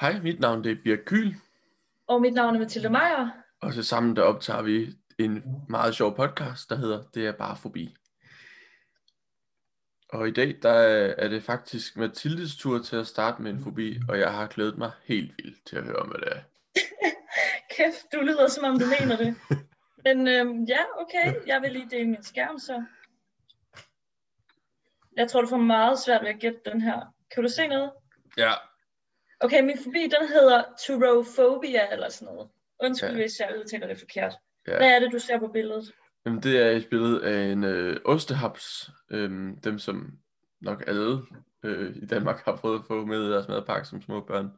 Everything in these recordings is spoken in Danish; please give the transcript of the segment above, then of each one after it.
Hej, mit navn det er Birk Kyl, Og mit navn er Mathilde Meier. og så sammen der optager vi en meget sjov podcast, der hedder Det er bare forbi. Og i dag, der er det faktisk Mathildes tur til at starte med en fobi, og jeg har glædet mig helt vildt til at høre, hvad det er. Kæft, du lyder som om du mener det. Men øhm, ja, okay. Jeg vil lige dele min skærm så. Jeg tror, du får meget svært ved at gætte den her. Kan du se noget? Ja, Okay, min fobi, den hedder turophobia eller sådan noget. Undskyld, Ja. hvis jeg udtaler det forkert. Ja. Hvad er det, du ser på billedet? Jamen, det er et billede af en øh, ostehaps, øhm, dem som nok alle øh, i Danmark har prøvet at få med i deres madpakke som små børn.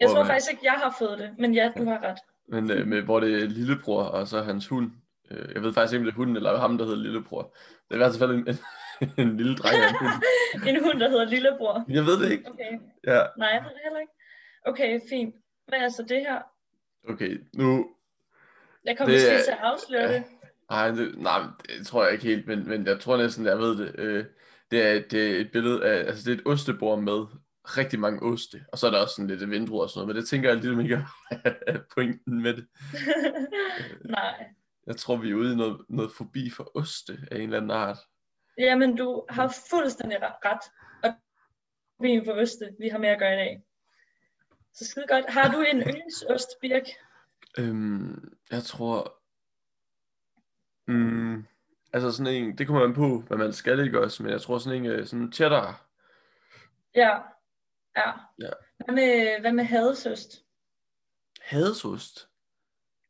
Jeg tror man- faktisk ikke, jeg har fået det, men ja, du har ret. Men øh, med, hvor det er lillebror og så hans hund. Øh, jeg ved faktisk ikke, om det er hunden eller ham, der hedder lillebror. Det er i hvert fald en, en, lille dreng en hund. Der hedder Lillebror. Jeg ved det ikke. Okay, Ja, nej, jeg ved det heller ikke. Okay, fint. Hvad er så det her? okay. Nu... Jeg kommer Det til at afsløre ja. det. Ej, det, nej, det tror jeg ikke helt, men, men jeg tror næsten, jeg ved det. Øh, det, er, det er et billede af... Altså, det er et ostebord med rigtig mange oste. Og så er der også sådan lidt vindruer og sådan noget. Men det tænker jeg lidt ikke er pointen med det. Nej. Jeg tror, vi er ude i noget, noget forbi for oste af en eller anden art. Jamen, du har fuldstændig re- ret. Og vi er for Øste, vi har med at gøre i dag. Så skide godt. Har du en yndlingsost, Birk? Øhm, jeg tror... Mm, altså sådan en, det kommer man på, hvad man skal ikke også, men jeg tror sådan en øh, sådan cheddar. Ja. Ja. Ja. Hvad med, hvad med hadesost? Hadesost.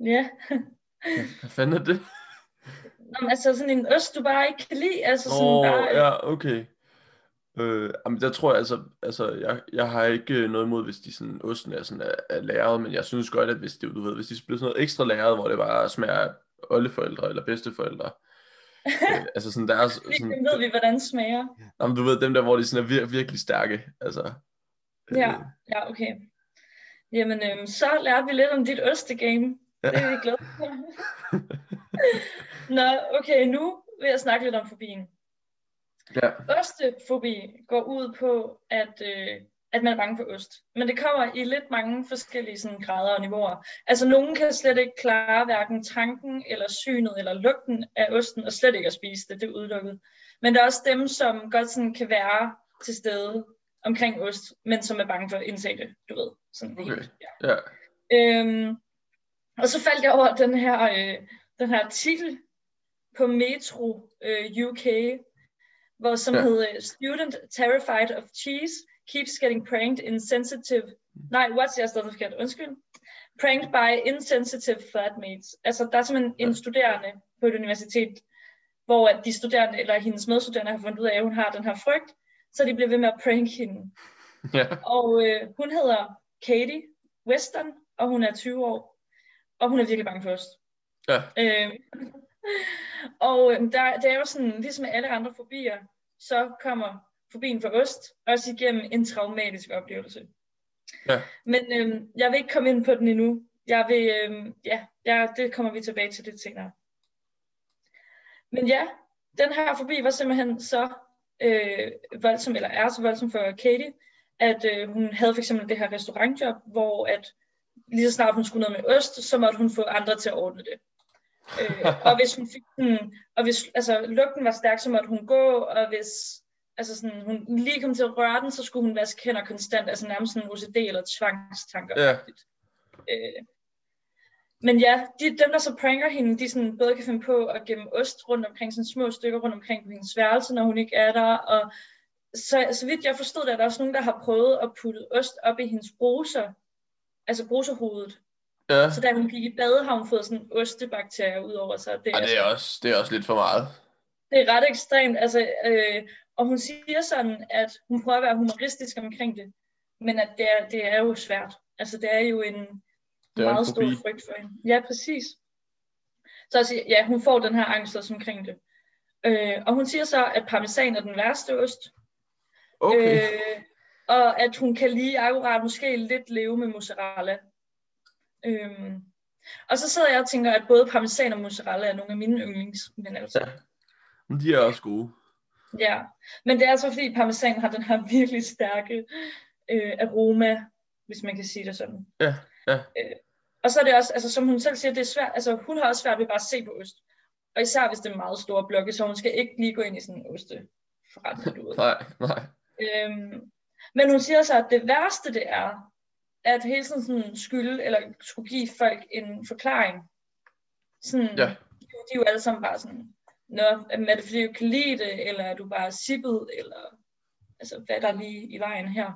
Ja. Hvad fanden er det? Nå, altså sådan en ost, du bare ikke kan lide. Altså sådan Åh, bare, ja, okay. Øh, jamen, der tror jeg altså, altså jeg, jeg har ikke øh, noget imod, hvis de sådan, osten er sådan er, er læret, men jeg synes godt, at hvis det, du ved, hvis de bliver sådan noget ekstra læret, hvor det bare smager af oldeforældre eller bedsteforældre, øh, altså sådan, der er sådan, Virkelig ved vi, hvordan det smager. jamen, du ved, dem der, hvor de sådan er vir- virkelig stærke, altså. Ja, ja, okay. Jamen, øhm, så lærte vi lidt om dit ostegame. Det er vi glade for. Nå, okay, nu vil jeg snakke lidt om fobien. Ja, Ostefobi går ud på, at, øh, at man er bange for ost. Men det kommer i lidt mange forskellige sådan, grader og niveauer. Altså, nogen kan slet ikke klare hverken tanken, eller synet, eller lugten af osten, og slet ikke at spise det. Det er udelukket. Men der er også dem, som godt sådan, kan være til stede omkring ost, men som er bange for at indtage det, du ved. Sådan Okay. helt, ja. ja, Øhm, og så faldt jeg over den her, øh, den her artikel på Metro øh, UK, hvor som Ja. ja. hed øh, Student Terrified of Cheese Keeps Getting Pranked Insensitive... Nej, what's jeg stadig forkert, undskyld. Pranked by Insensitive Flatmates. Altså, der er simpelthen en studerende på et universitet, hvor at de studerende, eller hendes medstuderende har fundet ud af, at hun har den her frygt, så de bliver ved med at prank hende. ja, Og øh, hun hedder Katie Weston, og hun er 20 år. Og hun er virkelig bange for ost. ja, Øh, og øh, der, det er jo sådan, ligesom alle andre fobier, så kommer fobien for ost også igennem en traumatisk oplevelse. Ja. Men øh, jeg vil ikke komme ind på den endnu. Jeg vil, øh, ja, ja, det kommer vi tilbage til lidt senere. Men ja, den her fobi var simpelthen så øh, voldsom, eller er så voldsom for Katie, at øh, hun havde for eksempel det her restaurantjob, hvor at lige så snart hun skulle noget med ost, så måtte hun få andre til at ordne det. øh, og hvis hun fik den, og hvis altså, lugten var stærk, så måtte hun gå, og hvis altså sådan, hun lige kom til at røre den, så skulle hun vaske hænder konstant, altså nærmest sådan en OCD eller tvangstanker. Ja. Øh, men ja, de, dem der så pranker hende, de sådan både kan finde på at gemme ost rundt omkring, sådan små stykker rundt omkring på hendes værelse, når hun ikke er der, og så, så vidt jeg forstod, der er der også nogen, der har prøvet at putte ost op i hendes bruser, altså bruserhovedet. ja. Så da hun gik i bad, har hun fået sådan ostebakterier ud over sig. Det er, Ej, det er også, det er også lidt for meget. det er ret ekstremt. Altså, øh, og hun siger sådan, at hun prøver at være humoristisk omkring det, men at det er, det er jo svært. Altså, det er jo en Det er en meget stor fobi. frygt for hende. Ja, præcis. Så altså, ja, hun får den her angst også omkring det. Øh, og hun siger så, at parmesan er den værste ost. Okay. Øh, og at hun kan lige akkurat måske lidt leve med mozzarella. Øhm, og så sidder jeg og tænker, at både parmesan og mozzarella er nogle af mine yndlings. Men altså, Ja. Men de er også gode. Ja, men det er altså fordi parmesan har den her virkelig stærke øh, aroma, hvis man kan sige det sådan. Ja, ja. Øh, og så er det også, altså som hun selv siger, det er svært, altså hun har også svært ved bare at se på ost. Og især hvis det er meget store blokke, så hun skal ikke lige gå ind i sådan en osteforretning. Nej, nej. Øhm, men hun siger så, at det værste det er, at hele tiden sådan skylde, eller skulle give folk en forklaring. Sådan, Ja. de, de er jo alle sammen bare sådan, Nå, er det fordi du kan lide det, eller er du bare sippet, eller altså, hvad er der lige i vejen her?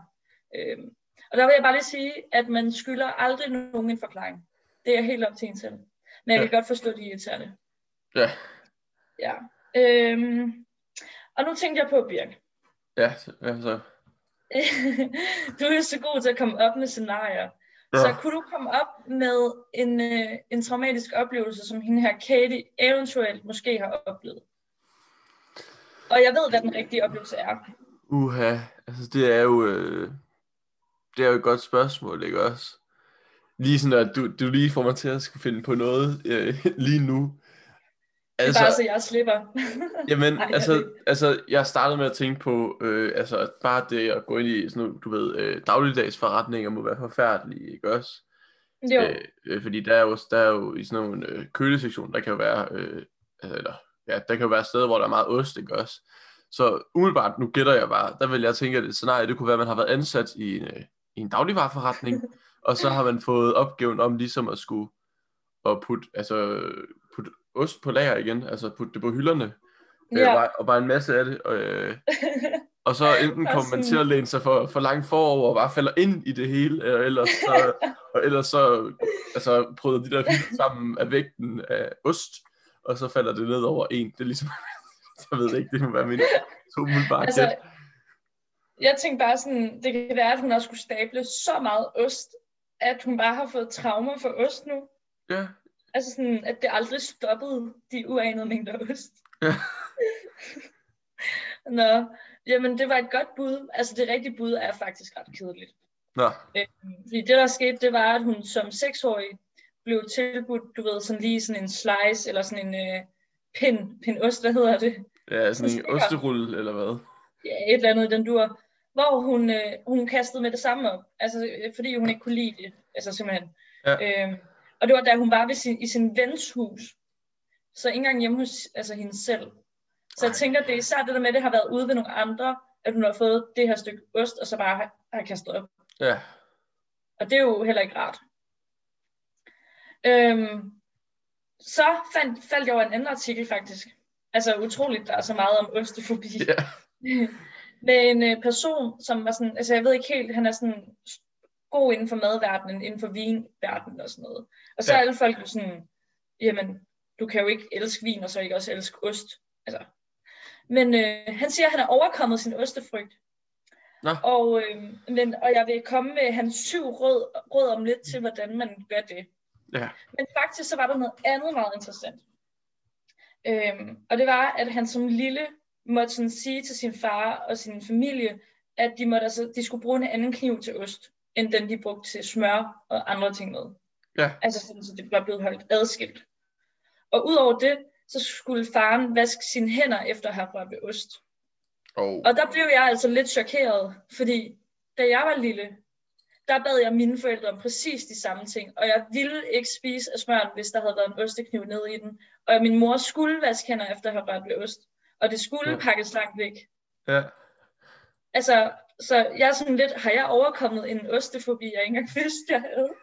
Øhm, og der vil jeg bare lige sige, at man skylder aldrig nogen en forklaring. Det er helt op til en selv. Men jeg kan godt forstå, de er irriterende. Ja, Ja. Øhm, og nu tænkte jeg på, Birk. ja, ja så. du er så god til at komme op med scenarier. Ja. Så kunne du komme op med en, øh, en traumatisk oplevelse, som hende her Katie eventuelt måske har oplevet? Og jeg ved, hvad den rigtige oplevelse er. Uha, altså det er jo, øh, det er jo et godt spørgsmål, ikke også? Lige sådan, at du, du lige får mig til at skulle finde på noget øh, lige nu. Altså, det er bare så, jeg slipper. Jamen, jeg altså, altså, jeg startede med at tænke på, øh, altså, at bare det at gå ind i sådan nogle, du ved, øh, dagligdags forretninger må være forfærdelige, ikke også? jo, Øh, øh, fordi der er, jo, der er jo i sådan nogle øh, kølesektioner, der kan jo være, øh, altså, eller, ja, der kan jo være steder, hvor der er meget ost, ikke også? Så umiddelbart, nu gætter jeg bare, der vil jeg tænke, at et scenarie, det kunne være, at man har været ansat i en, øh, i en dagligvarerforretning, og så har man fået opgaven om ligesom at skulle at putte, altså, ost på lager igen, altså putte det på hylderne, ja. Ja. øh, bare- og bare en masse af det, og, øh, og så enten Og kommer man til at læne sig for, for langt forover og bare falder ind i det hele, eller ellers så, og ellers så altså, prøver de der hylder sammen af vægten af ost, og så falder det ned over en. Det er ligesom, jeg ved ikke, det må være min to altså, gæt. jeg tænkte bare sådan, det kan være, at hun også skulle stable så meget ost, at hun bare har fået traumer for ost nu. Ja, Altså sådan, at det aldrig stoppede de uanede mængder ost. Ja. Nå, jamen det var et godt bud. Altså det rigtige bud er faktisk ret kedeligt. nå, Øhm, fordi det der skete, det var, at hun som seksårig blev tilbudt, du ved, sådan lige sådan en slice, eller sådan en øh, pind, pind ost, hvad hedder det? ja, sådan en osterulle, eller hvad? Ja, et eller andet den dur. Hvor hun, øh, hun kastede med det samme op. Altså, øh, fordi hun ikke kunne lide det. Altså simpelthen. Ja. Øhm, og det var da hun var ved sin, i sin vens hus. Så ikke engang hjemme hos altså hende selv. Så jeg tænker, det er især det der med, at det har været ude ved nogle andre, at hun har fået det her stykke ost, og så bare har, har kastet op. Ja, Og det er jo heller ikke rart. Øhm, så fandt, faldt jeg over en anden artikel faktisk. Altså utroligt, der er så meget om ostefobi. ja, med en øh, person, som var sådan, altså jeg ved ikke helt, han er sådan god inden for madverdenen, inden for vinverdenen og sådan noget. Og så Ja. er alle folk jo sådan, jamen, du kan jo ikke elske vin, og så ikke også elske ost. Altså. Men øh, han siger, at han har overkommet sin ostefrygt. Nå. Og, øh, men, og jeg vil komme med hans syv råd, råd om lidt til, hvordan man gør det. ja, Men faktisk så var der noget andet meget interessant. Øhm, og det var, at han som lille måtte sådan sige til sin far og sin familie, at de, måtte altså, de skulle bruge en anden kniv til ost, end den de brugte til smør og andre ting med. Ja. Altså sådan, så det var blevet holdt adskilt. Og udover det, så skulle faren vaske sine hænder efter at have rørt ved ost. og, Og der blev jeg altså lidt chokeret, fordi da jeg var lille, der bad jeg mine forældre om præcis de samme ting, og jeg ville ikke spise af smøren, hvis der havde været en ostekniv nede i den. Og min mor skulle vaske hænder efter at have rørt ved ost, og det skulle Ja. pakkes langt væk. ja, Altså, så jeg er sådan lidt, har jeg overkommet en ostefobi, jeg ikke engang vidste, jeg havde?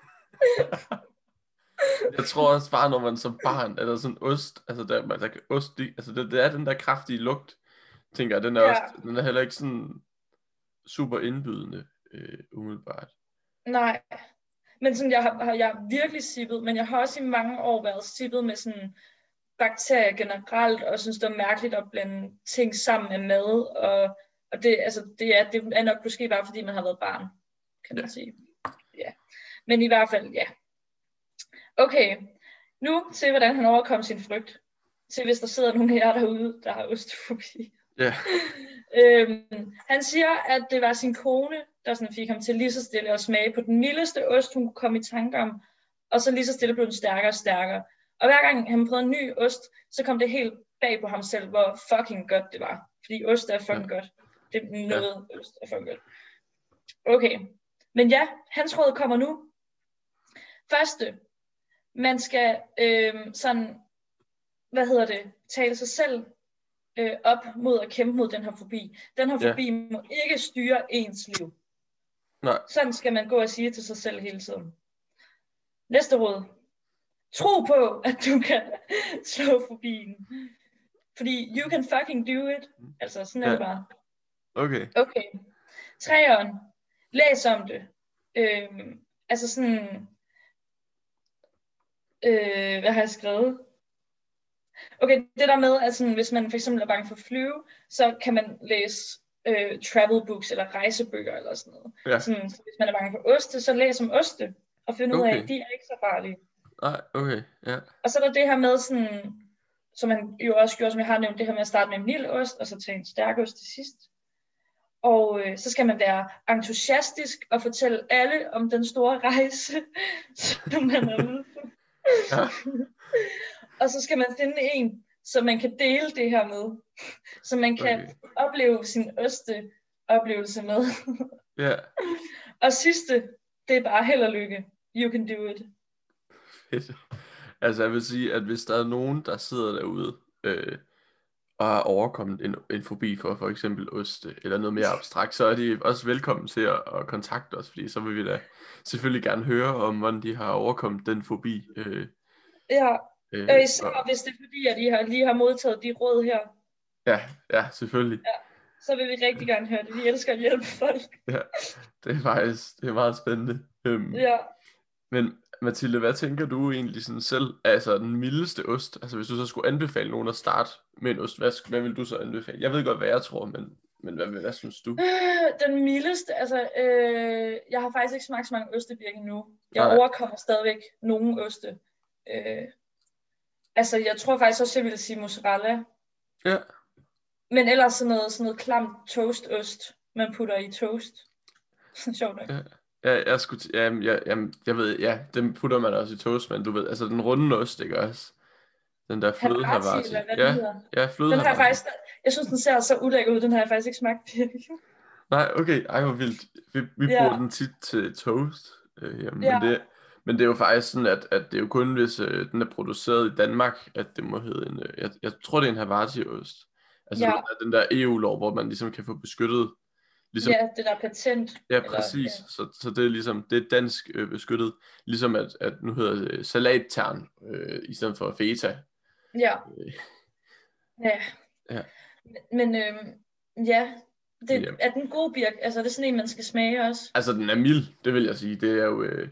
jeg tror også bare, når man som barn, eller sådan ost, altså der, man, der kan ost, altså det, det er den der kraftige lugt, tænker jeg, den er, Ja. også, den er heller ikke sådan super indbydende, øh, umiddelbart. Nej. Men sådan, jeg har, har jeg er virkelig sippet, men jeg har også i mange år været sippet med sådan bakterier generelt, og synes, det er mærkeligt at blande ting sammen med mad, og, og det, altså, det, er, det er nok måske bare, fordi man har været barn, kan man Ja. sige. Ja. Men i hvert fald, ja. Okay, nu til, hvordan han overkom sin frygt. Til, hvis der sidder nogen jer derude, der har ostefobi. Ja, Øhm, han siger, at det var sin kone, der sådan fik ham til lige så stille at smage på den mildeste ost, hun kunne komme i tanke om, og så lige så stille blev den stærkere og stærkere. Og hver gang han prøvede en ny ost, så kom det helt bag på ham selv, hvor fucking godt det var. Fordi ost er fucking godt. Det er noget, ost er fucking godt. Okay, Men ja, hans råd kommer nu. Første, man skal øh, sådan, hvad hedder det, tale sig selv øh, op mod at kæmpe mod den her fobi. Den her Ja. fobi må ikke styre ens liv. Nej. Sådan skal man gå og sige til sig selv hele tiden. Næste råd. Tro på, at du kan slå fobien. Fordi you can fucking do it. Altså, sådan er det Ja. bare. Okay. Okay. Træeren. Læs om det. Øhm, altså sådan... Øh, hvad har jeg skrevet? Okay, det der med, at sådan, hvis man for eksempel er bange for at flyve, så kan man læse øh, travel books eller rejsebøger eller sådan noget. Ja. Sådan, så hvis man er bange for oste, så læs om oste. Og find ud af, Okay. at de er ikke så farlige. Nej, okay. Ja. Og så er der det her med sådan, som man jo også gjorde, som jeg har nævnt, det her med at starte med en mild ost, og så tage en stærk ost til sidst. Og øh, så skal man være entusiastisk og fortælle alle om den store rejse, som man er ude på. Ja. og så skal man finde en, som man kan dele det her med. Så man kan Okay. opleve sin oste oplevelse med. Ja. og sidste, det er bare held og lykke. You can do it. Fedt. Altså jeg vil sige, at hvis der er nogen, der sidder derude øh, har overkommet en, en fobi for for eksempel oste eller noget mere abstrakt, så er de også velkommen til at, at kontakte os, fordi så vil vi da selvfølgelig gerne høre om, hvordan de har overkommet den fobi. Øh, Ja, øh, og især og, hvis det er fordi, at I har, lige har modtaget de råd her. ja, ja, selvfølgelig. så vil vi rigtig gerne høre det. Vi elsker at hjælpe folk. Det er faktisk det er meget spændende. Øhm, Ja. Men Mathilde, hvad tænker du egentlig sådan selv, altså den mildeste ost, altså hvis du så skulle anbefale nogen at starte med en ost, hvad, hvad vil du så anbefale? Jeg ved godt, hvad jeg tror, men, men hvad, hvad synes du? Øh, Den mildeste, altså, øh, jeg har faktisk ikke smagt så mange ostebirk endnu. Jeg Nej. overkommer stadigvæk nogle oste. Øh, altså, jeg tror faktisk også, jeg ville sige mozzarella. Ja, Men ellers sådan noget, sådan noget klamt toastost, man putter i toast. Sjovt nok. Ja. Ja jeg, skulle, t- jamen, jeg, jamen, jeg ved, ja, den putter man også i toast, men du ved, altså den runde ost, ikke også? Den der fløde Havarti, Ja, ja, fløde Den har jeg faktisk, jeg synes, den ser så ulækker ud. Den har jeg faktisk ikke smagt. Nej, okay, ej hvor vildt. Vi, vi Ja. bruger den tit til toast. Øh, jamen, Ja. men, det, men det er jo faktisk sådan, at, at det er jo kun, hvis øh, den er produceret i Danmark, at det må hedde en, øh, jeg, jeg tror, det er en Havarti-ost. Altså Ja. den, der, den der EU-lov, hvor man ligesom kan få beskyttet, ligesom, ja, det der patent. ja, eller- præcis, så, så det er ligesom, det er dansk øh, beskyttet, ligesom at, at nu hedder det salattern, øh, i stedet for feta. Ja. Øh. Ja. Ja. Men øhm, ja, det, Ja. er den god birk? Altså er det sådan en, man skal smage også? Altså, den er mild, det vil jeg sige. Det er jo... Øh,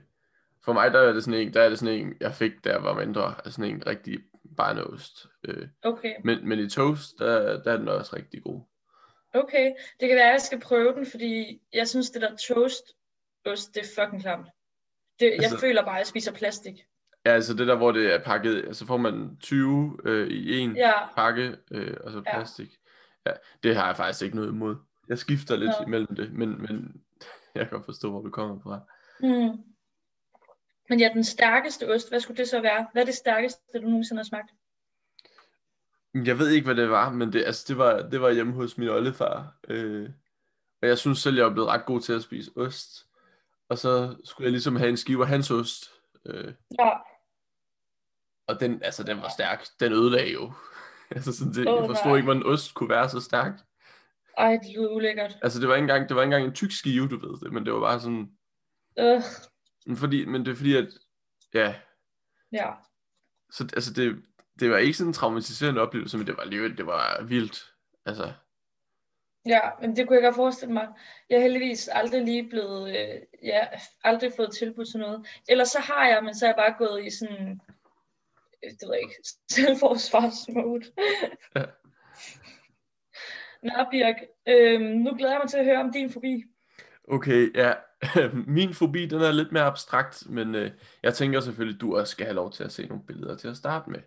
for mig, der er det sådan en, der er det sådan en, jeg fik, da jeg var mindre. Altså sådan en rigtig barneost. Øh, Okay, men, men i toast, der, der er den også rigtig god. Okay. Det kan være, at jeg skal prøve den, fordi jeg synes, det der toastost, det er fucking klamt. Det, jeg Altså- føler bare, at jeg spiser plastik. Ja, altså det der, hvor det er pakket, altså får man 20 øh, i en Ja, pakke, øh, og så Ja. plastik. Ja, det har jeg faktisk ikke noget imod. Jeg skifter lidt Nå. imellem det, men, men jeg kan godt forstå, hvor du kommer fra. hmm. Men ja, den stærkeste ost, hvad skulle det så være? Hvad er det stærkeste, du nogensinde har smagt? Jeg ved ikke, hvad det var, men det, altså, det, var, det var hjemme hos min oldefar. Øh, og jeg synes selv, jeg var blevet ret god til at spise ost. Og så skulle jeg ligesom have en skive af hans ost. Øh, Ja, og den, altså, den var stærk. Den ødelagde jo. altså, sådan det, jeg forstod ikke, hvordan ost kunne være så stærk. ej, det lyder ulækkert. Altså, det var ikke engang, det var ikke engang en tyk skive, du ved det. Men det var bare sådan... Øh, Men, fordi, men det er fordi, at... Ja, ja. så altså, det, det var ikke sådan en traumatiserende oplevelse, men det var alligevel, det var vildt. Altså, Ja, men det kunne jeg godt forestille mig. Jeg er heldigvis aldrig lige blevet, øh, ja, aldrig fået tilbudt til noget. Ellers så har jeg, men så er jeg bare gået i sådan, øh, det ved jeg ikke, selvforsvarsmode. Ja. Nå, Birk, øh, nu glæder jeg mig til at høre om din fobi. Okay, ja. Min fobi, den er lidt mere abstrakt, men øh, jeg tænker selvfølgelig, at du også skal have lov til at se nogle billeder til at starte med.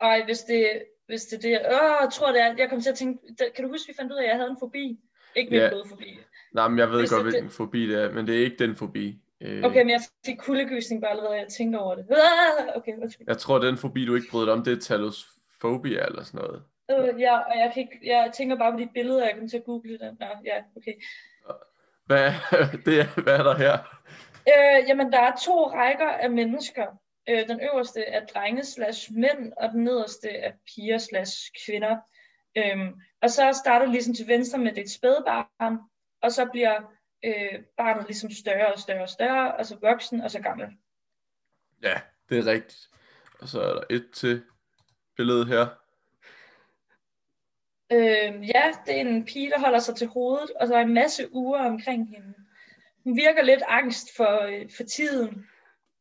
Ej, hvis det, hvis det er det, åh, jeg tror det er, jeg kom til at tænke, det- kan du huske, vi fandt ud af, at jeg havde en fobi? Ikke min Ja. blodfobi. Nej, men jeg ved Hvis godt, det- hvilken fobi det er, men det er ikke den fobi. Øh, Okay, men jeg fik kuldegysning bare allerede, jeg tænker over det. Ah, Okay, undskyld. Jeg tror, den fobi, du ikke brød dig om, det er talosfobia eller sådan noget. Øh, ja, og jeg, kan ikke, jeg tænker bare på de billeder, jeg kom til at google den. Nå, ja, okay. Hvad, det er, hvad er der her? Øh, jamen, der er to rækker af mennesker. Øh, den øverste er drenge slash mænd, og den nederste er piger slash kvinder. Øhm, og så starter du ligesom til venstre med dit spædbarn, og så bliver øh, barnet ligesom større og større og større, og så voksen og så gammel. Ja, det er rigtigt. Og så er der et til billede her. Øh, ja, det er en pige, der holder sig til hovedet, og så er en masse uger omkring hende. Hun virker lidt angst for, øh, for tiden.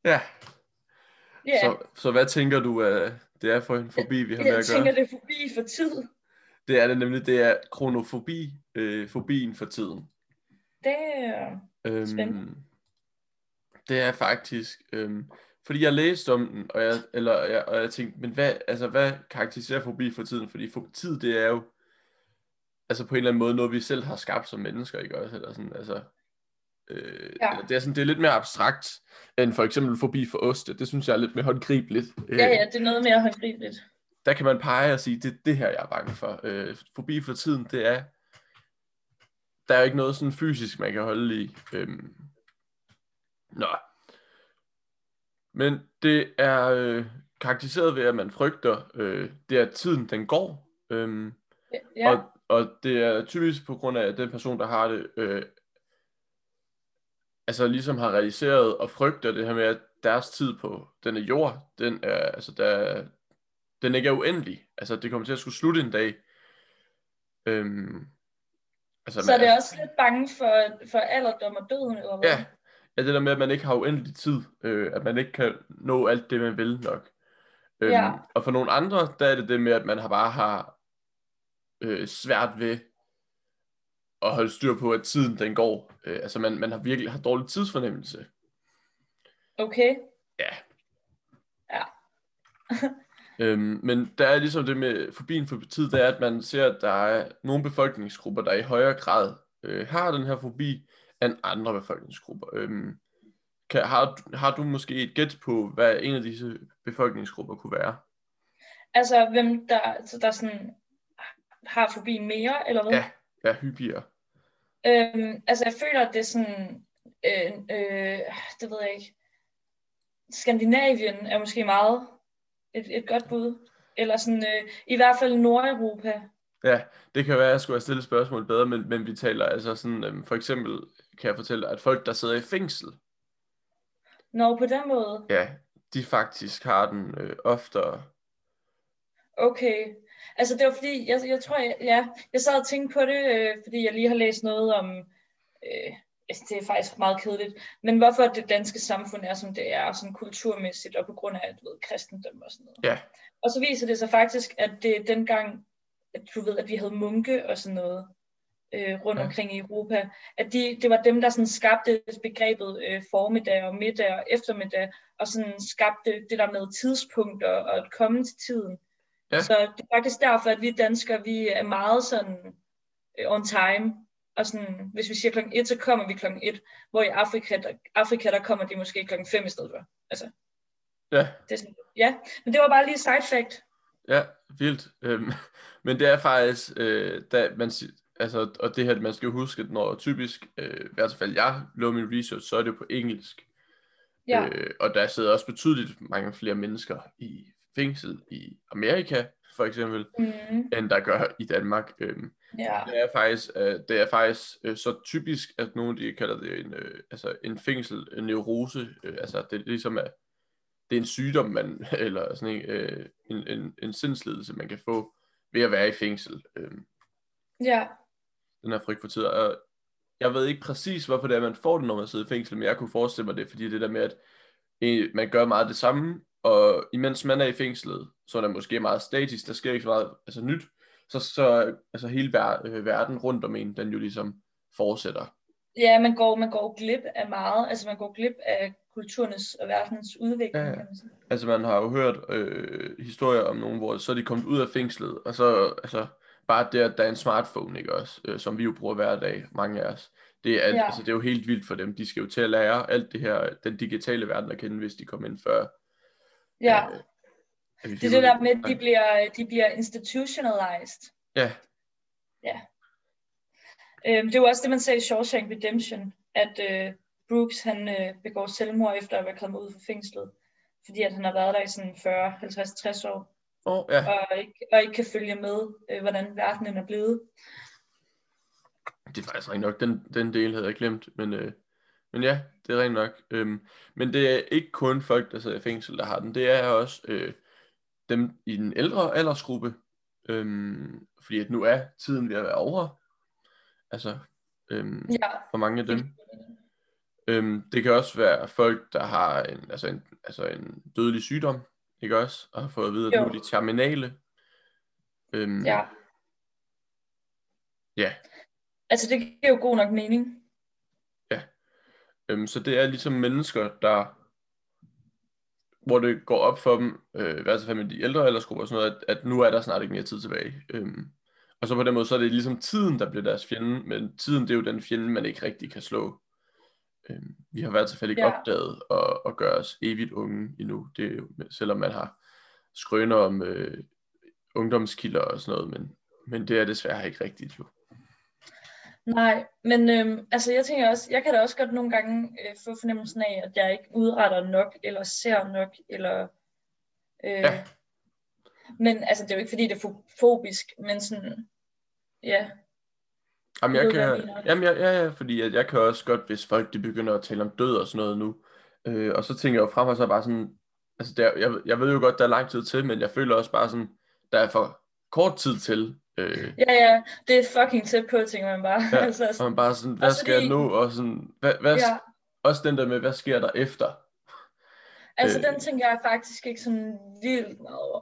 Ja. Ja, Så, så hvad tænker du, at det er for en fobi, vi har med jeg at gøre? tænker, det er forbi for tid. Det er det nemlig, det er kronofobi, øh, fobien for tiden. Det er... Øhm, Spændende. det er faktisk, øhm, fordi jeg læste om den, og jeg, eller, jeg, og jeg tænkte, men hvad, altså, hvad karakteriserer fobi for tiden? Fordi for tid, det er jo, altså på en eller anden måde, noget vi selv har skabt som mennesker, ikke også? Eller sådan, altså, øh, Ja. det, er sådan, det er lidt mere abstrakt, end for eksempel fobi for oste. Det synes jeg er lidt mere håndgribeligt. Øh, Ja, ja, det er noget mere håndgribeligt. der kan man pege og sige, det er det her, jeg er bange for. Øh, fobi for tiden, det er, der er jo ikke noget sådan fysisk, man kan holde i. Øhm, nå. Men det er øh, karakteriseret ved, at man frygter, øh, det er, at tiden den går. Øhm, Ja, og, og det er typisk på grund af, at den person, der har det, øh, altså ligesom har realiseret og frygter det her med, at deres tid på denne jord, den er, altså der, den ikke er uendelig. Altså det kommer til at skulle slutte en dag. Øhm, altså, så er man- det også lidt bange for, for alderdom og døden, eller? Ja, ja, det der med, at man ikke har uendelig tid, øh, at man ikke kan nå alt det, man vil nok. Øhm, Ja. Og for nogle andre, der er det det med, at man har bare har øh, svært ved at holde styr på, at tiden den går. Øh, altså man, man har virkelig har dårlig tidsfornemmelse. Okay. Ja. Ja. Øhm, men der er ligesom det med fobien for tid, det er, at man ser, at der er nogle befolkningsgrupper, der i højere grad øh, har den her fobi, end andre befolkningsgrupper. Øhm, kan, har, du- har du måske et gæt på, hvad en af disse befolkningsgrupper kunne være? Altså, hvem der, så der sådan har forbi mere, eller hvad? Ja. Ja, hyppigere. Øhm, altså, jeg føler, at det er sådan, øh, øh, det ved jeg ikke, Skandinavien er måske meget et, et godt bud. Eller sådan, øh, i hvert fald Nordeuropa. Ja, det kan være, at jeg skulle have stillet spørgsmål bedre, men, men vi taler altså sådan, øhm, for eksempel kan jeg fortælle, at folk, der sidder i fængsel, Nå, på den måde. ja, de faktisk har den øh, oftere. Okay. Altså det var fordi, jeg, jeg tror, jeg, ja, jeg sad og tænkte på det, øh, fordi jeg lige har læst noget om, øh, altså, det er faktisk meget kedeligt, men hvorfor det danske samfund er, som det er, sådan kulturmæssigt, og på grund af, du ved, kristendom og sådan noget. Ja. Og så viser det sig faktisk, at det dengang, at du ved, at vi havde munke og sådan noget øh, rundt ja. omkring i Europa, at de, det var dem, der sådan skabte begrebet øh, formiddag og middag og eftermiddag, og sådan skabte det der med tidspunkter og at komme til tiden. Ja. Så det er faktisk derfor, at vi danskere, vi er meget sådan øh, on time, og sådan, hvis vi siger klokken 1, så kommer vi klokken 1, hvor i Afrika, der, Afrika, der kommer de måske klokken 5 i stedet for. Altså, Ja, det er sådan, ja, men det var bare lige side fact. Ja, vildt. Øhm, men det er faktisk, øh, da man, altså, og det her, man skal huske, når typisk, øh, i hvert fald jeg laver min research, så er det på engelsk. Ja, Øh, og der sidder også betydeligt mange flere mennesker i fængsel i Amerika, for eksempel, mm, end der gør i Danmark. Øhm, ja, det er faktisk, øh, det er faktisk øh, så typisk, at nogen de kalder det en, øh, altså en fængsel, en neurose, øh, altså det er ligesom, at det er en sygdom, man, eller sådan en, øh, en, en, en sindslidelse, man kan få ved at være i fængsel. Øh, ja, den her frygt for tid. Og jeg ved ikke præcis, hvorfor det er, man får det, når man sidder i fængsel, men jeg kunne forestille mig det, fordi det der med, at øh, man gør meget det samme, og imens man er i fængslet, så er der måske meget statisk, der sker ikke så meget altså nyt, så, så altså hele ver- øh, verden rundt om en, den jo ligesom fortsætter. ja, man går, man går glip af meget, altså man går glip af kulturens og verdens udvikling, Ja, ja, man. Altså man har jo hørt øh, historier om nogen, hvor så er de kommet ud af fængslet, og så altså, bare det, at der er en smartphone, ikke også, øh, som vi jo bruger hver dag, mange af os. Det er, Ja. altså, det er jo helt vildt for dem. De skal jo til at lære alt det her, den digitale verden at kende, hvis de kommer ind før. Ja, øh, at vi det er det der med, at de bliver, de bliver institutionalized. Ja, Øhm, det er jo også det, man sagde i Shawshank Redemption, at øh, Brooks han øh, begår selvmord efter at være kommet ud fra fængslet, fordi at han har været der i sådan 40, 50, 60 år, Åh, ja. og ikke, og ikke kan følge med, øh, hvordan verdenen er blevet. Det er faktisk rent nok, den, den del havde jeg glemt, men, øh, men ja, det er rent nok. Øhm, men det er ikke kun folk, der sidder i fængsel, der har den, det er også øh, dem i den ældre aldersgruppe, øhm, fordi at nu er tiden ved at være over, altså øhm, Ja, for mange af dem. Øhm, det kan også være folk, der har en, altså en, altså en dødelig sygdom, ikke også? Og har fået at vide, at Jo. nu er de terminale. Øhm, ja. ja. Altså det giver jo god nok mening. Øhm, så det er ligesom mennesker, der hvor det går op for dem, øh, i hvert fald med de ældre aldersgrupper og sådan noget, at, at nu er der snart ikke mere tid tilbage. Øhm, og så på den måde, så er det ligesom tiden, der bliver deres fjende, men tiden det er jo den fjende, man ikke rigtig kan slå. Øhm, vi har i hvert fald ikke Ja. opdaget at, at gøre os evigt unge endnu, det selvom man har skrøner om øh, ungdomskilder og sådan noget, men, men det er desværre ikke rigtigt jo. Nej, men øhm, altså jeg tænker også, jeg kan da også godt nogle gange øh, få fornemmelsen af, at jeg ikke udretter nok, eller ser nok, eller... Øh, Ja. Men altså det er jo ikke fordi, det er fo- fobisk, men sådan, ja, Jamen, jeg jeg kan, mener. jamen, jeg, ja, ja, fordi at jeg kan også godt, hvis folk de begynder at tale om død og sådan noget nu, øh, og så tænker jeg jo frem og så bare sådan, altså der, jeg, jeg ved jo godt, der er lang tid til, men jeg føler også bare sådan, der er for kort tid til, øh, ja, ja, det er fucking tæt på, tænker man bare. Ja, altså, og man bare sådan, hvad skal jeg fordi- nå, og sådan, hvad, hvad, ja, også den der med, hvad sker der efter? altså øh, den tænker jeg faktisk ikke sådan vildt meget over.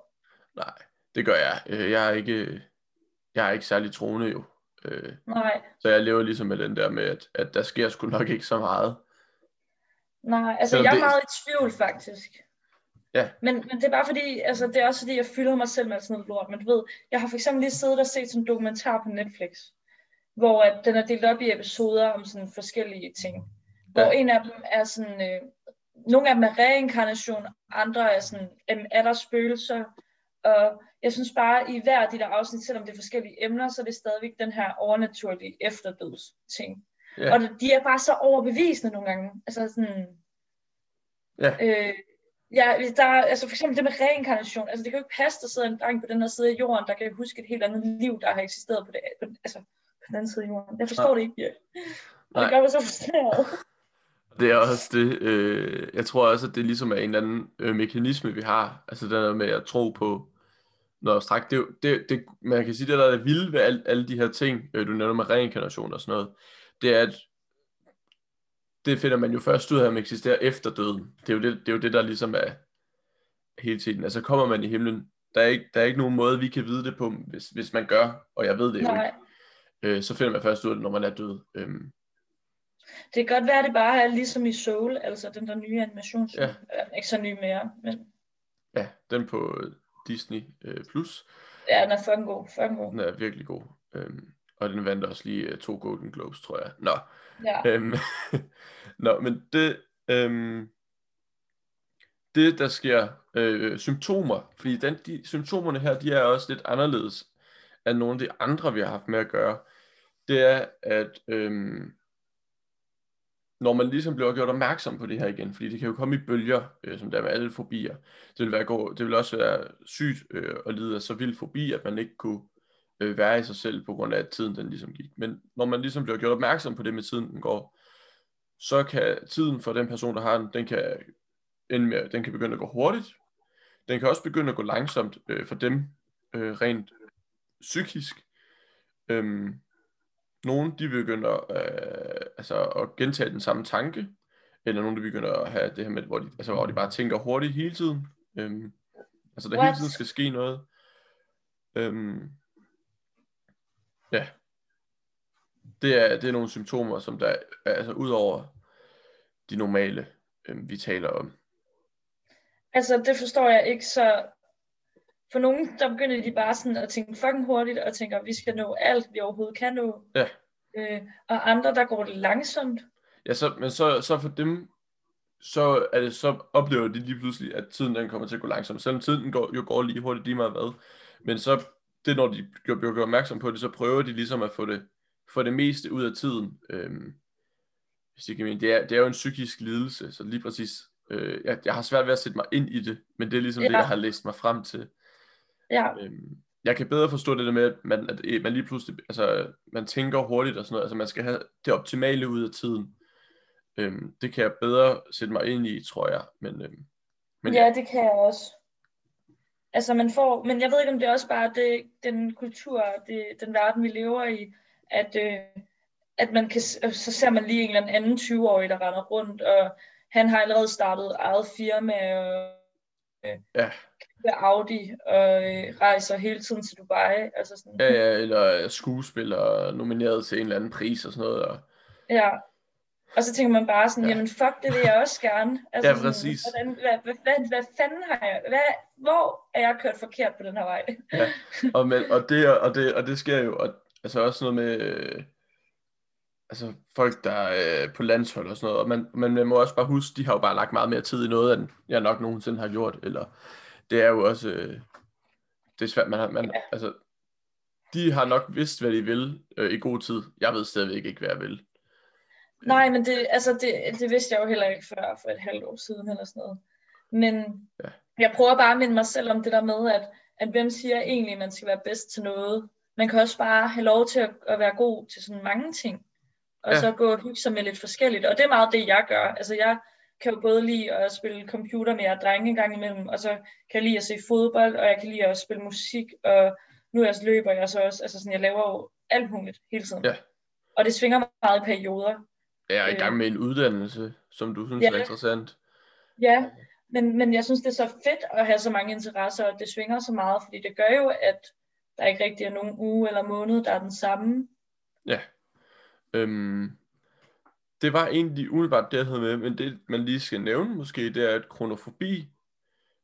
Nej, det gør jeg. Øh, Jeg er ikke, jeg er ikke særlig troende jo, øh, Nej, så jeg lever ligesom med den der med, at, at der sker sgu nok ikke så meget. nej, altså Selvom jeg er det- meget i tvivl faktisk. Ja. Men, men det er bare fordi, altså det er også fordi, jeg fylder mig selv med sådan noget lort. Men du ved, jeg har for eksempel lige siddet og set sådan en dokumentar på Netflix, hvor at den er delt op i episoder om sådan forskellige ting. Hvor Ja. en af dem er sådan, øh, nogle af dem er reinkarnation, andre er sådan, øh, er der spøgelser. Og jeg synes bare, i hver af de der afsnit, selvom det er forskellige emner, så er det stadigvæk den her overnaturlige efterdøds ting. Ja. Og de er bare så overbevisende nogle gange. Altså sådan, Ja. øh, ja, der er, altså for eksempel det med reinkarnation. Altså det kan jo ikke passe, der sidder en dreng på den her side af jorden, der kan huske et helt andet liv, der har eksisteret på, det, på, altså, på den anden side af jorden. Jeg forstår Nej. det ikke. Ja. Og det gør mig så frustreret. Det er også det, øh, jeg tror også, at det ligesom er en eller anden øh, mekanisme, vi har. Altså den der med at tro på noget abstrakt. Det, det, det, man kan sige, det der er det vilde ved alle, alle de her ting, øh, du nævner med reinkarnation og sådan noget, det er, at det finder man jo først ud af, om eksisterer efter døden. Det er jo det, det, er jo det der ligesom er hele tiden. Altså kommer man i himlen, der er ikke, der er ikke nogen måde, vi kan vide det på, hvis, hvis man gør, og jeg ved det jo Nej, ikke, øh, så finder man først ud af det, når man er død. Øhm, det kan godt være, at det bare er ligesom i Soul, altså den der nye animationsfilm. Ja. Ja. Ikke så ny mere, men ja, den på Disney øh, Plus, ja, den er fucking god. Fucking god. Den er virkelig god. Øhm, og den vandt også lige uh, to Golden Globes, tror jeg. Nå, Ja. øhm, Nå men det, øhm, det der sker, øh, symptomer, fordi den, de, symptomerne her, de er også lidt anderledes end nogle af de andre, vi har haft med at gøre. Det er, at øhm, når man ligesom bliver gjort opmærksom på det her igen, fordi det kan jo komme i bølger, øh, som der er med alle fobier. Det vil, være, det vil også være sygt øh, at lide af så vild fobi, at man ikke kunne øh, være i sig selv, på grund af, at tiden den ligesom gik. Men når man ligesom bliver gjort opmærksom på det med tiden, den går, så kan tiden for den person, der har den, den kan, ende med, den kan begynde at gå hurtigt. Den kan også begynde at gå langsomt øh, for dem, øh, rent psykisk. Øhm, nogle de begynder øh, altså at gentage den samme tanke, eller nogle de begynder at have det her med, hvor de, altså, hvor de bare tænker hurtigt hele tiden. Øhm, altså der What? hele tiden skal ske noget. Øhm, ja. Det er, det er nogle symptomer, som der er altså ud over de normale, øhm, vi taler om. Altså, det forstår jeg ikke, så for nogen, der begynder de bare sådan at tænke fucking hurtigt, og tænker, vi skal nå alt, vi overhovedet kan nå. Ja. Øh, og andre, der går det langsomt. Ja, så, men så, så for dem, så, er det, så oplever de lige pludselig, at tiden den kommer til at gå langsomt. Selvom tiden går, jo går lige hurtigt lige meget hvad. Men så, det når de bliver gjort opmærksom på det, så prøver de ligesom at få det få det meste ud af tiden. Øhm, hvis det, kan det, er, det er jo en psykisk lidelse, så lige præcis, øh, jeg, jeg har svært ved at sætte mig ind i det, men det er ligesom ja. det, jeg har læst mig frem til. Ja. Øhm, jeg kan bedre forstå det der med, at man, at man lige pludselig, altså man tænker hurtigt og sådan noget, altså man skal have det optimale ud af tiden. Øhm, det kan jeg bedre sætte mig ind i, tror jeg. Men, øhm, men ja, ja, det kan jeg også. Altså man får, men jeg ved ikke om det er også bare det, den kultur, det, den verden vi lever i, at, øh, at man kan, så ser man lige en eller anden 20-årig, der render rundt, og han har allerede startet eget firma, og øh, ja. Audi, og øh, rejser hele tiden til Dubai. Altså sådan. Ja, ja, eller skuespiller nomineret til en eller anden pris og sådan noget. Og... Ja, og så tænker man bare sådan, ja. jamen fuck, det vil jeg også gerne. Altså, ja, præcis. Sådan, hvordan, hvad, hvad, hvad, hvad fanden har jeg, hvad, hvor er jeg kørt forkert på den her vej? ja, og, men, og, det, og, det, og det sker jo, og, altså også noget med, øh, altså folk, der er øh, på landshold og sådan noget, og man, man, man må også bare huske, de har jo bare lagt meget mere tid i noget, end jeg nok nogensinde har gjort, eller det er jo også, øh, det er svært, man har, man, ja. altså, de har nok vidst, hvad de vil øh, i god tid. Jeg ved stadigvæk ikke, hvad jeg vil. Nej, men det, altså det, det vidste jeg jo heller ikke før for et halvt år siden eller sådan noget. Men ja. jeg prøver bare at minde mig selv om det der med, at, at hvem siger egentlig, at man skal være bedst til noget. Man kan også bare have lov til at, at være god til sådan mange ting. Og ja. så gå og hygge sig med lidt forskelligt. Og det er meget det, jeg gør. Altså jeg kan jo både lide at spille computer med jer drenge en gang imellem, og så kan jeg lide at se fodbold, og jeg kan lide at spille musik, og nu er jeg løber jeg så også, altså sådan, jeg laver jo alt muligt hele tiden. Ja. Og det svinger meget i perioder. Jeg er i gang med en uddannelse, som du synes ja. er interessant. Ja, men, men jeg synes, det er så fedt at have så mange interesser, og det svinger så meget, fordi det gør jo, at der ikke rigtig er nogen uge eller måned, der er den samme. Ja. Øhm, det var egentlig umiddelbart det, jeg havde med, men det, man lige skal nævne måske, det er, at kronofobi,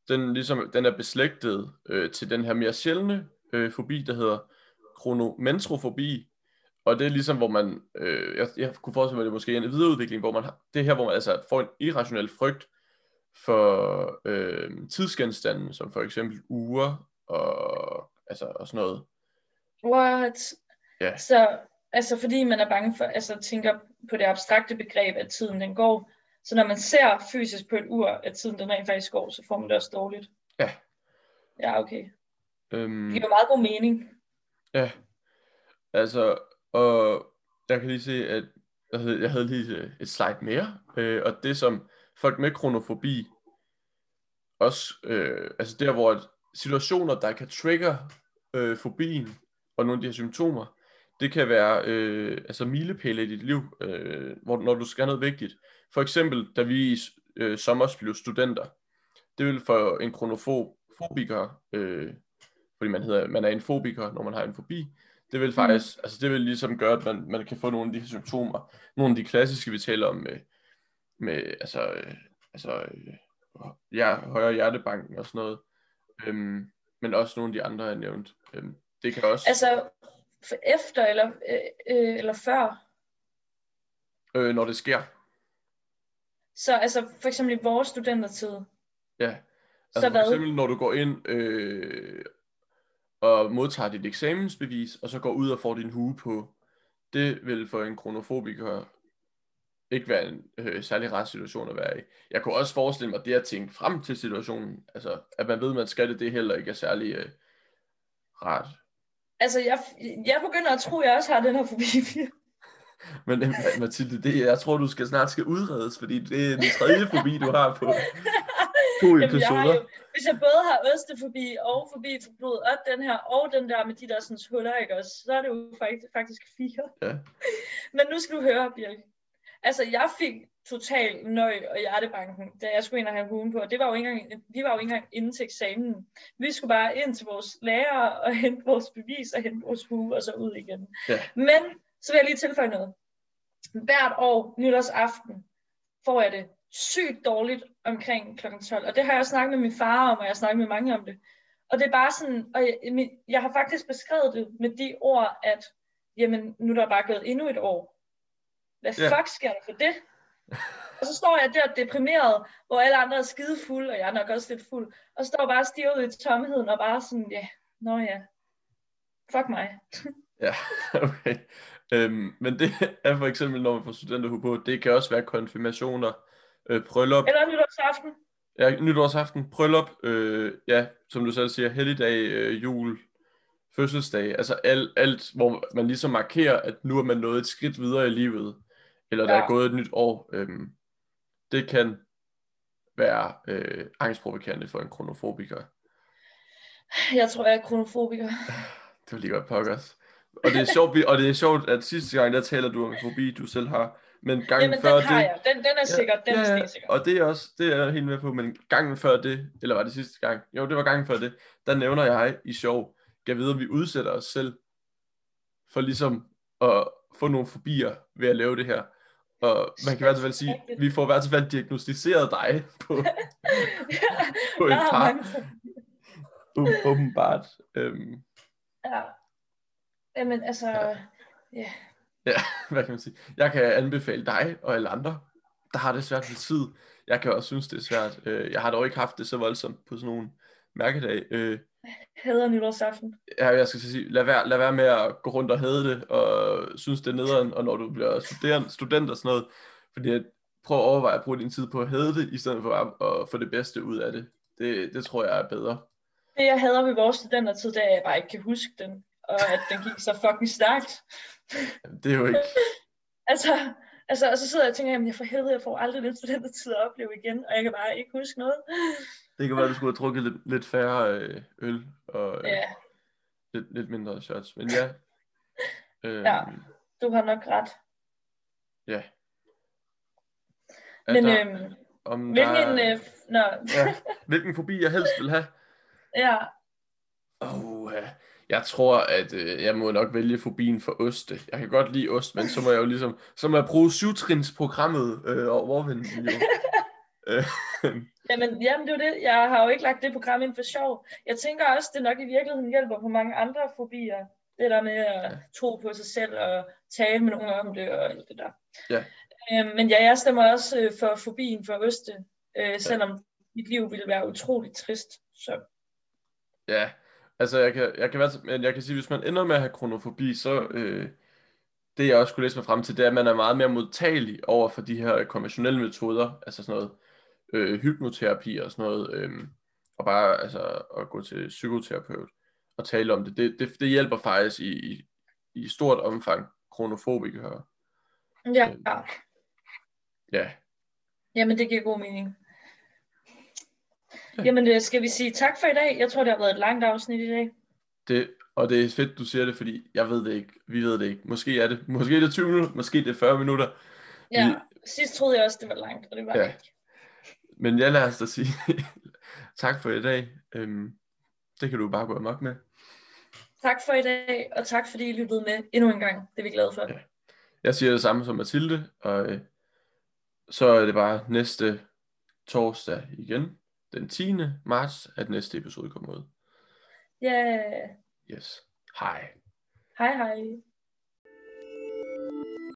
den, ligesom, den er beslægtet øh, til den her mere sjældne øh, fobi, der hedder kronomentrofobi, og det er ligesom, hvor man, øh, jeg, jeg kunne forestille mig, det måske en videreudvikling, hvor man har, det er her, hvor man altså får en irrationel frygt for øh, tidsgenstande, som for eksempel uger og, altså, og sådan noget. What? Ja. Så altså fordi man er bange for, altså tænker på det abstrakte begreb, at tiden den går, så når man ser fysisk på et ur, at tiden den rent faktisk går, så får man det også dårligt. Ja. Ja, okay. Øhm, det giver meget god mening. Ja. Altså, og jeg kan lige se, at jeg havde, jeg havde lige øh, et slide mere, øh, og det som folk med kronofobi, også, øh, altså der hvor situationer, der kan trigge øh, fobien, og nogle af de her symptomer, det kan være øh, altså milepæle i dit liv, øh, hvor, når du skal noget vigtigt. For eksempel, da vi i øh, sommer blev studenter, det vil for en kronofobiker, øh, fordi man, hedder, man er en fobiker, når man har en fobi, det vil faktisk, mm. altså det vil ligesom gøre, at man, man kan få nogle af de her symptomer. Nogle af de klassiske, vi taler om med, med altså, øh, altså øh, ja, højere hjertebanken og sådan noget. Øhm, men også nogle af de andre, jeg nævnt. Øhm, det kan også... Altså efter eller, øh, øh, eller før? Øh, når det sker. Så altså for eksempel i vores studentertid? Ja. Altså så for hvad? eksempel når du går ind øh, og modtager dit eksamensbevis, og så går ud og får din hue på, det vil for en kronofobiker ikke være en øh, særlig ret situation at være i. Jeg kunne også forestille mig det at tænke frem til situationen, altså at man ved, at man skal det, det heller ikke er særlig øh, rart. Altså, jeg, jeg begynder at tro, at jeg også har den her fobi. Men øh, Mathilde, det, jeg tror, du skal snart skal udredes, fordi det er den tredje fobi, du har på to episoder. Jeg jo, hvis jeg både har ostefobi og fobi for blod, og den her, og den der med de der sådan huller, ikke også, så er det jo faktisk, faktisk fire. Ja. Men nu skal du høre, Birk. Altså, jeg fik total nøj og hjertebanken, da jeg skulle ind og have hugen på. Det var jo ikke engang, vi var jo ikke engang inde til eksamen. Vi skulle bare ind til vores lærer og hente vores bevis og hente vores hue og så ud igen. Ja. Men så vil jeg lige tilføje noget. Hvert år, nytårsaften, får jeg det sygt dårligt omkring kl. 12. Og det har jeg snakket med min far om, og jeg har snakket med mange om det. Og det er bare sådan, og jeg, jeg har faktisk beskrevet det med de ord, at jamen, nu er der bare gået endnu et år. Hvad yeah. fuck sker der for det? og så står jeg der deprimeret, hvor alle andre er skide fuld, og jeg er nok også lidt fuld, og står bare stirret ud i tomheden, og bare sådan, ja, nå ja, fuck mig. ja, okay. Øhm, men det er for eksempel, når man får studenterhue på, det kan også være konfirmationer, øh, bryllup, Eller nytårsaften. ja, nytårsaften, bryllup, øh, ja, som du selv siger, helligdag, øh, jul, fødselsdag, altså alt, alt, hvor man ligesom markerer, at nu er man nået et skridt videre i livet, eller der Ja. er gået et nyt år. Øhm, det kan være øh, angstprovokerende for en kronofobiker. Jeg tror, jeg er kronofobiker. Det var lige godt pokkers. Og det er sjovt, og det er sjovt, at sidste gang, der taler du om en fobi, du selv har. Men gangen Jamen, før den har det... jeg. Den, den er sikker. Den er stensikker. Og det er også, det er jeg helt med på, men gangen før det, eller var det sidste gang? Jo, det var gangen før det, der nævner jeg i sjov, kan vide, at vi udsætter os selv for ligesom at få nogle fobier ved at lave det her. Og man kan i hvert fald sige, Rigtigt. vi får i hvert fald diagnostiseret dig på, på et par, åbenbart. Øhm, Ja. Jamen, altså... Ja. Ja. Ja, hvad kan man sige? Jeg kan anbefale dig og alle andre, der har det svært ved tid. Jeg kan også synes, det er svært. Øh, Jeg har dog ikke haft det så voldsomt på sådan nogle mærkedage. Øh, Hader nytårsaften. Ja, jeg skal sige, lad være, lad være med at gå rundt og hade det, og synes det er nederen, og når du bliver studerende, student og sådan noget, fordi prøv at overveje at bruge din tid på at hade det, i stedet for at, at få det bedste ud af det. Det, det tror jeg er bedre. Det, jeg hader ved vores studentertid, det er, at jeg bare ikke kan huske den. Og at den gik så fucking stærkt. Det er jo ikke... Altså, altså, og så sidder jeg og tænker, jamen jeg for helvede, jeg får aldrig den studentertid at opleve igen, og jeg kan bare ikke huske noget. Det kan være, du skulle have drukket lidt, lidt færre øh, øl, og øh, Ja, lidt, lidt mindre shots. Men ja. Øh, Ja. du har nok ret. ja. Men der, øhm, om hvilken der. Øh, nå, ja, hvilken fobi jeg helst vil have? ja, jeg tror, at øh, jeg må nok vælge fobien for oste. Jeg kan godt lide ost, men så må jeg jo ligesom, så må jeg bruge syvtrinsprogrammet øh, og overvinde den jo. øh, Jamen, jamen, det er det. Jeg har jo ikke lagt det program ind for sjov. Jeg tænker også, det nok i virkeligheden hjælper på mange andre fobier. Det der med at Ja. tro på sig selv og tale med nogen om det og alt det der. Ja. Øhm, men ja, jeg stemmer også øh, for fobien for Øste, øh, selvom mit liv ville være utroligt trist. Så ja, altså jeg kan, jeg kan, være, men jeg kan sige, hvis man ender med at have kronofobi, så øh, det jeg også kunne læse mig frem til, det er, at man er meget mere modtagelig over for de her konventionelle metoder, altså sådan noget øh, hypnoterapi og sådan noget, øh, og bare altså at gå til psykoterapeut og tale om det, det, det, det hjælper faktisk i, i, i stort omfang kronofobikere. ja, Øhm. Ja, jamen det giver god mening. Ja. Jamen øh, skal vi sige tak for i dag? Jeg tror, det har været et langt afsnit i dag. det, og det er fedt, du siger det, fordi jeg ved det ikke, vi ved det ikke. Måske er det, måske er det 20 minutter, måske er det 40 minutter. Ja, sidst troede jeg også, det var langt, og det var Ja. ikke. Men jeg lader os da sige tak for i dag. Øhm, det kan du bare gå amok med. Tak for i dag, og tak fordi I lyttede med endnu en gang. Det er vi glade for. Ja. Jeg siger det samme som Mathilde, og øh, så er det bare næste torsdag igen, den 10. marts, at næste episode kommer ud. Ja, yeah. Yes. Hej. hej hej.